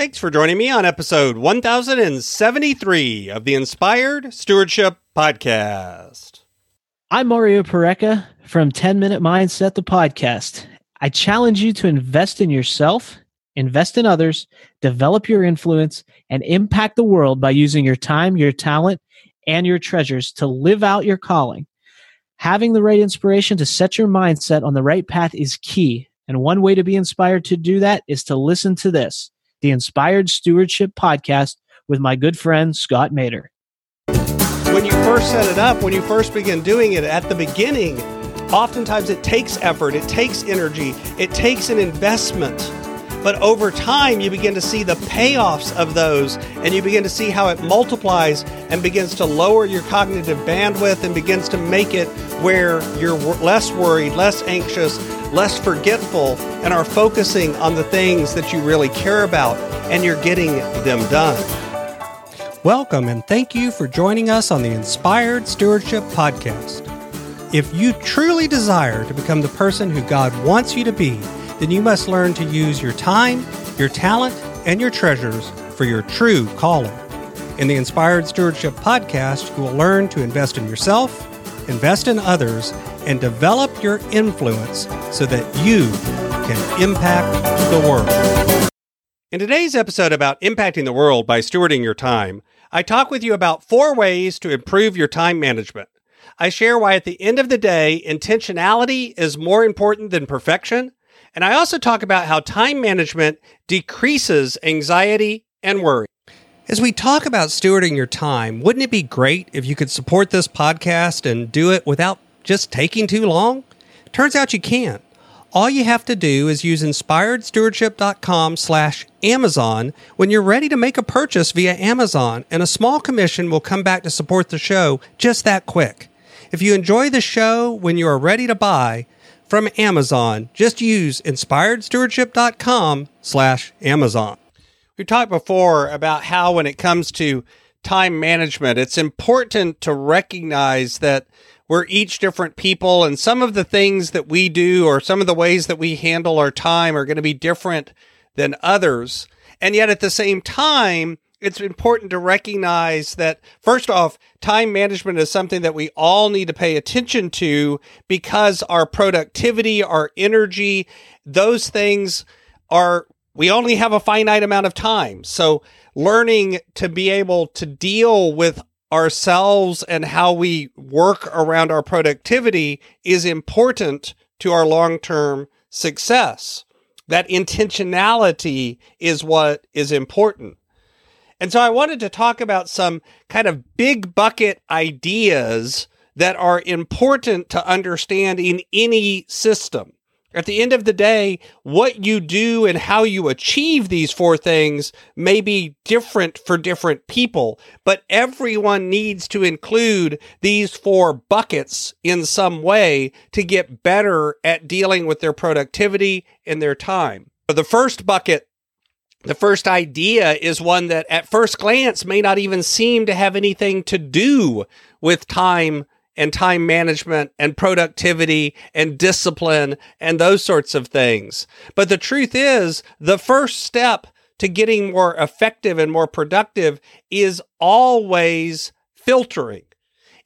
Thanks for joining me on episode 1073 of the Inspired Stewardship Podcast. I'm Mario Porreca from 10 Minute Mindset, the podcast. I challenge you to invest in yourself, invest in others, develop your influence, and impact the world by using your time, your talent, and your treasures to live out your calling. Having the right inspiration to set your mindset on the right path is key. And one way to be inspired to do that is to listen to this the Inspired Stewardship Podcast with my good friend Scott Maderer. When you first set it up, when you first begin doing it at the beginning, oftentimes it takes effort, it takes energy, it takes an investment. But over time, you begin to see the payoffs of those, and you begin to see how it multiplies and begins to lower your cognitive bandwidth and begins to make it where you're less worried, less anxious, less forgetful, and are focusing on the things that you really care about, and you're getting them done. Welcome, and thank you for joining us on the Inspired Stewardship Podcast. If you truly desire to become the person who God wants you to be, then you must learn to use your time, your talent, and your treasures for your true calling. In the Inspired Stewardship Podcast, you will learn to invest in yourself, invest in others, and develop your influence so that you can impact the world. In today's episode about impacting the world by stewarding your time, I talk with you about four ways to improve your time management. I share why at the end of the day, intentionality is more important than perfection and I also talk about how time management decreases anxiety and worry. As we talk about stewarding your time, wouldn't it be great if you could support this podcast and do it without just taking too long? Turns out you can't. All you have to do is use inspiredstewardship.com slash Amazon when you're ready to make a purchase via Amazon, and a small commission will come back to support the show just that quick. If you enjoy the show when you are ready to buy, from Amazon. Just use inspiredstewardship.com slash Amazon. We talked before about how when it comes to time management, it's important to recognize that we're each different people and some of the things that we do or some of the ways that we handle our time are going to be different than others. And yet at the same time, it's important to recognize that first off, time management is something that we all need to pay attention to because our productivity, our energy, those things are, we only have a finite amount of time. So learning to be able to deal with ourselves and how we work around our productivity is important to our long term success. That intentionality is what is important. And so I wanted to talk about some kind of big bucket ideas that are important to understand in any system. At the end of the day, what you do and how you achieve these four things may be different for different people, but everyone needs to include these four buckets in some way to get better at dealing with their productivity and their time. The first bucket the first idea is one that at first glance may not even seem to have anything to do with time and time management and productivity and discipline and those sorts of things. But the truth is, the first step to getting more effective and more productive is always filtering.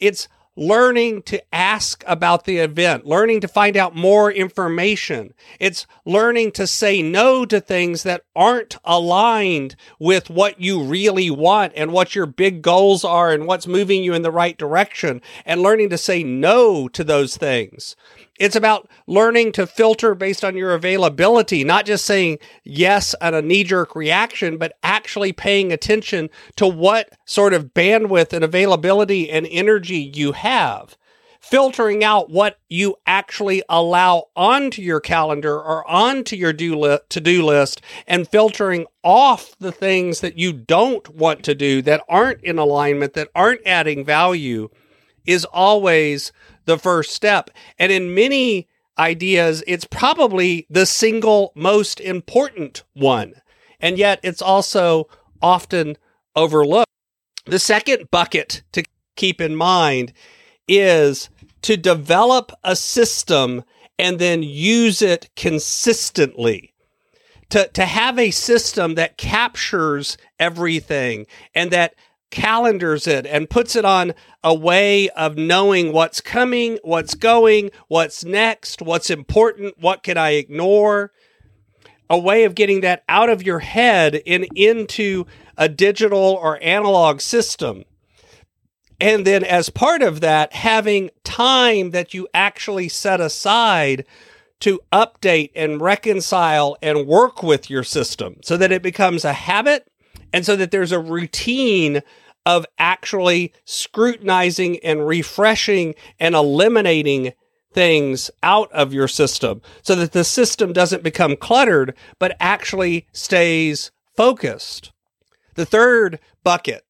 It's learning to ask about the event, learning to find out more information. It's learning to say no to things that aren't aligned with what you really want and what your big goals are and what's moving you in the right direction and learning to say no to those things. It's about learning to filter based on your availability, not just saying yes at a knee jerk reaction, but actually paying attention to what sort of bandwidth and availability and energy you have. Filtering out what you actually allow onto your calendar or onto your to do list and filtering off the things that you don't want to do that aren't in alignment, that aren't adding value is always the first step. And in many ideas, it's probably the single most important one. And yet it's also often overlooked. The second bucket to keep in mind is to develop a system and then use it consistently. to, to have a system that captures everything and that calendars it and puts it on a way of knowing what's coming, what's going, what's next, what's important, what can I ignore. A way of getting that out of your head and into a digital or analog system. And then, as part of that, having time that you actually set aside to update and reconcile and work with your system so that it becomes a habit and so that there's a routine of actually scrutinizing and refreshing and eliminating things out of your system so that the system doesn't become cluttered, but actually stays focused. The third bucket,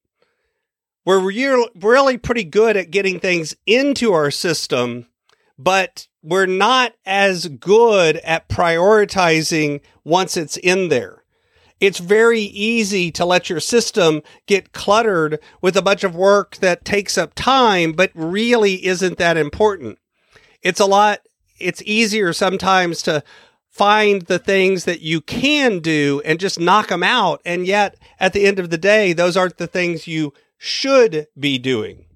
where we're really pretty good at getting things into our system, but we're not as good at prioritizing once it's in there it's very easy to let your system get cluttered with a bunch of work that takes up time, but really isn't that important. It's a lot, it's easier sometimes to find the things that you can do and just knock them out. And yet, at the end of the day, those aren't the things you should be doing.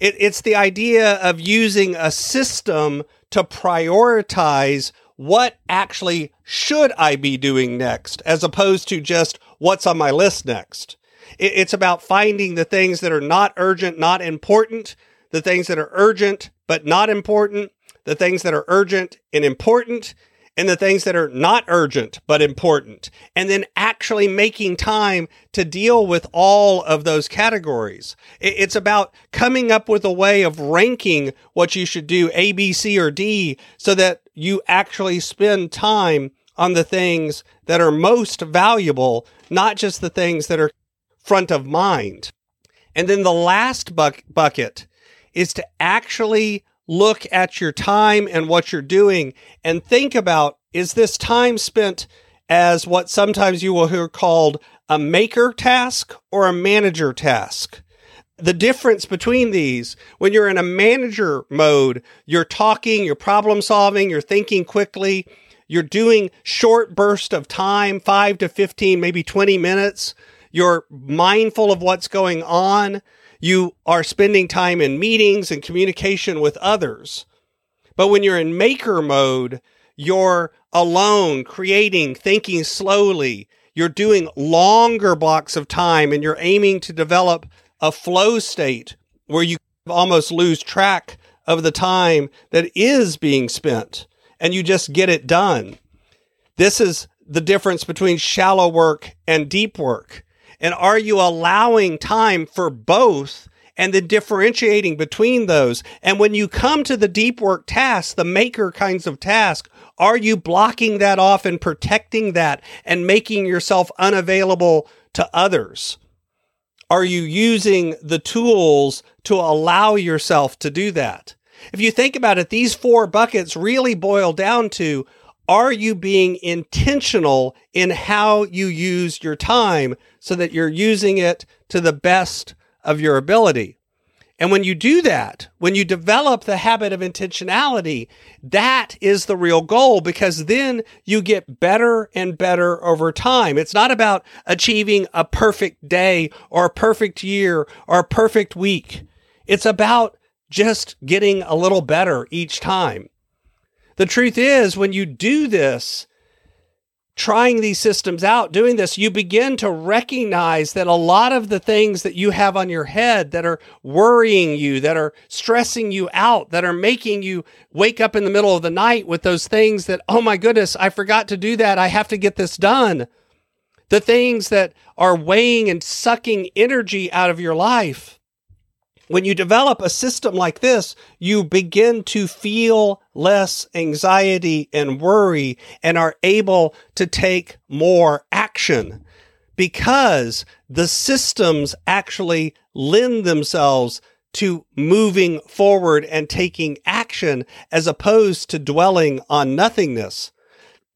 It, it's the idea of using a system to prioritize what actually should I be doing next, as opposed to just what's on my list next. It's about finding the things that are not urgent, not important, the things that are urgent but not important, the things that are urgent and important, and the things that are not urgent but important, and then actually making time to deal with all of those categories. It's about coming up with a way of ranking what you should do A, B, C, or D so that you actually spend time on the things that are most valuable, not just the things that are front of mind. And then the last buck- bucket is to actually look at your time and what you're doing and think about is this time spent as what sometimes you will hear called a maker task or a manager task? The difference between these, when you're in a manager mode, you're talking, you're problem solving, you're thinking quickly, you're doing short bursts of time, five to 15, maybe 20 minutes. You're mindful of what's going on. You are spending time in meetings and communication with others. But when you're in maker mode, you're alone, creating, thinking slowly. You're doing longer blocks of time and you're aiming to develop a flow state where you almost lose track of the time that is being spent and you just get it done. This is the difference between shallow work and deep work. And are you allowing time for both and then differentiating between those? And when you come to the deep work tasks, the maker kinds of tasks, are you blocking that off and protecting that and making yourself unavailable to others? Are you using the tools to allow yourself to do that? If you think about it, these four buckets really boil down to are you being intentional in how you use your time so that you're using it to the best of your ability? And when you do that, when you develop the habit of intentionality, that is the real goal because then you get better and better over time. It's not about achieving a perfect day or a perfect year or a perfect week. It's about just getting a little better each time. The truth is, when you do this, trying these systems out, doing this, you begin to recognize that a lot of the things that you have on your head that are worrying you, that are stressing you out, that are making you wake up in the middle of the night with those things that, oh my goodness, I forgot to do that. I have to get this done. The things that are weighing and sucking energy out of your life when you develop a system like this, you begin to feel less anxiety and worry and are able to take more action because the systems actually lend themselves to moving forward and taking action as opposed to dwelling on nothingness.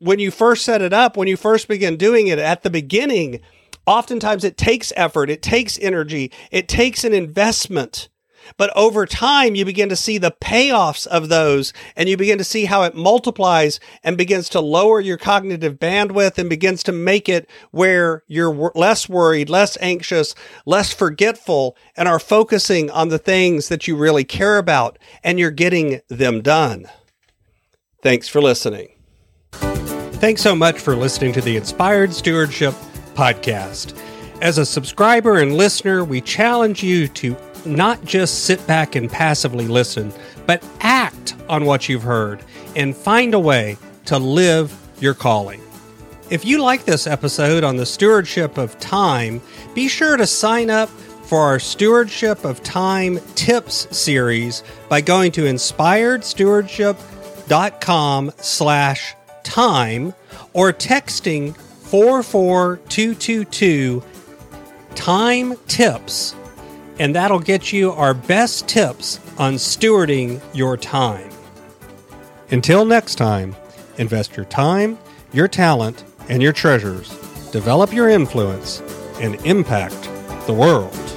When you first set it up, when you first begin doing it at the beginning, oftentimes it takes effort, it takes energy, it takes an investment. But over time, you begin to see the payoffs of those and you begin to see how it multiplies and begins to lower your cognitive bandwidth and begins to make it where you're less worried, less anxious, less forgetful, and are focusing on the things that you really care about and you're getting them done. Thanks for listening. Thanks so much for listening to the Inspired Stewardship Podcast. As a subscriber and listener, we challenge you to not just sit back and passively listen, but act on what you've heard and find a way to live your calling. If you like this episode on the stewardship of time, be sure to sign up for our Stewardship of Time Tips series by going to inspiredstewardship.com slash time or texting 44222 time tips and that'll get you our best tips on stewarding your time. Until next time, invest your time, your talent, and your treasures, develop your influence, and impact the world.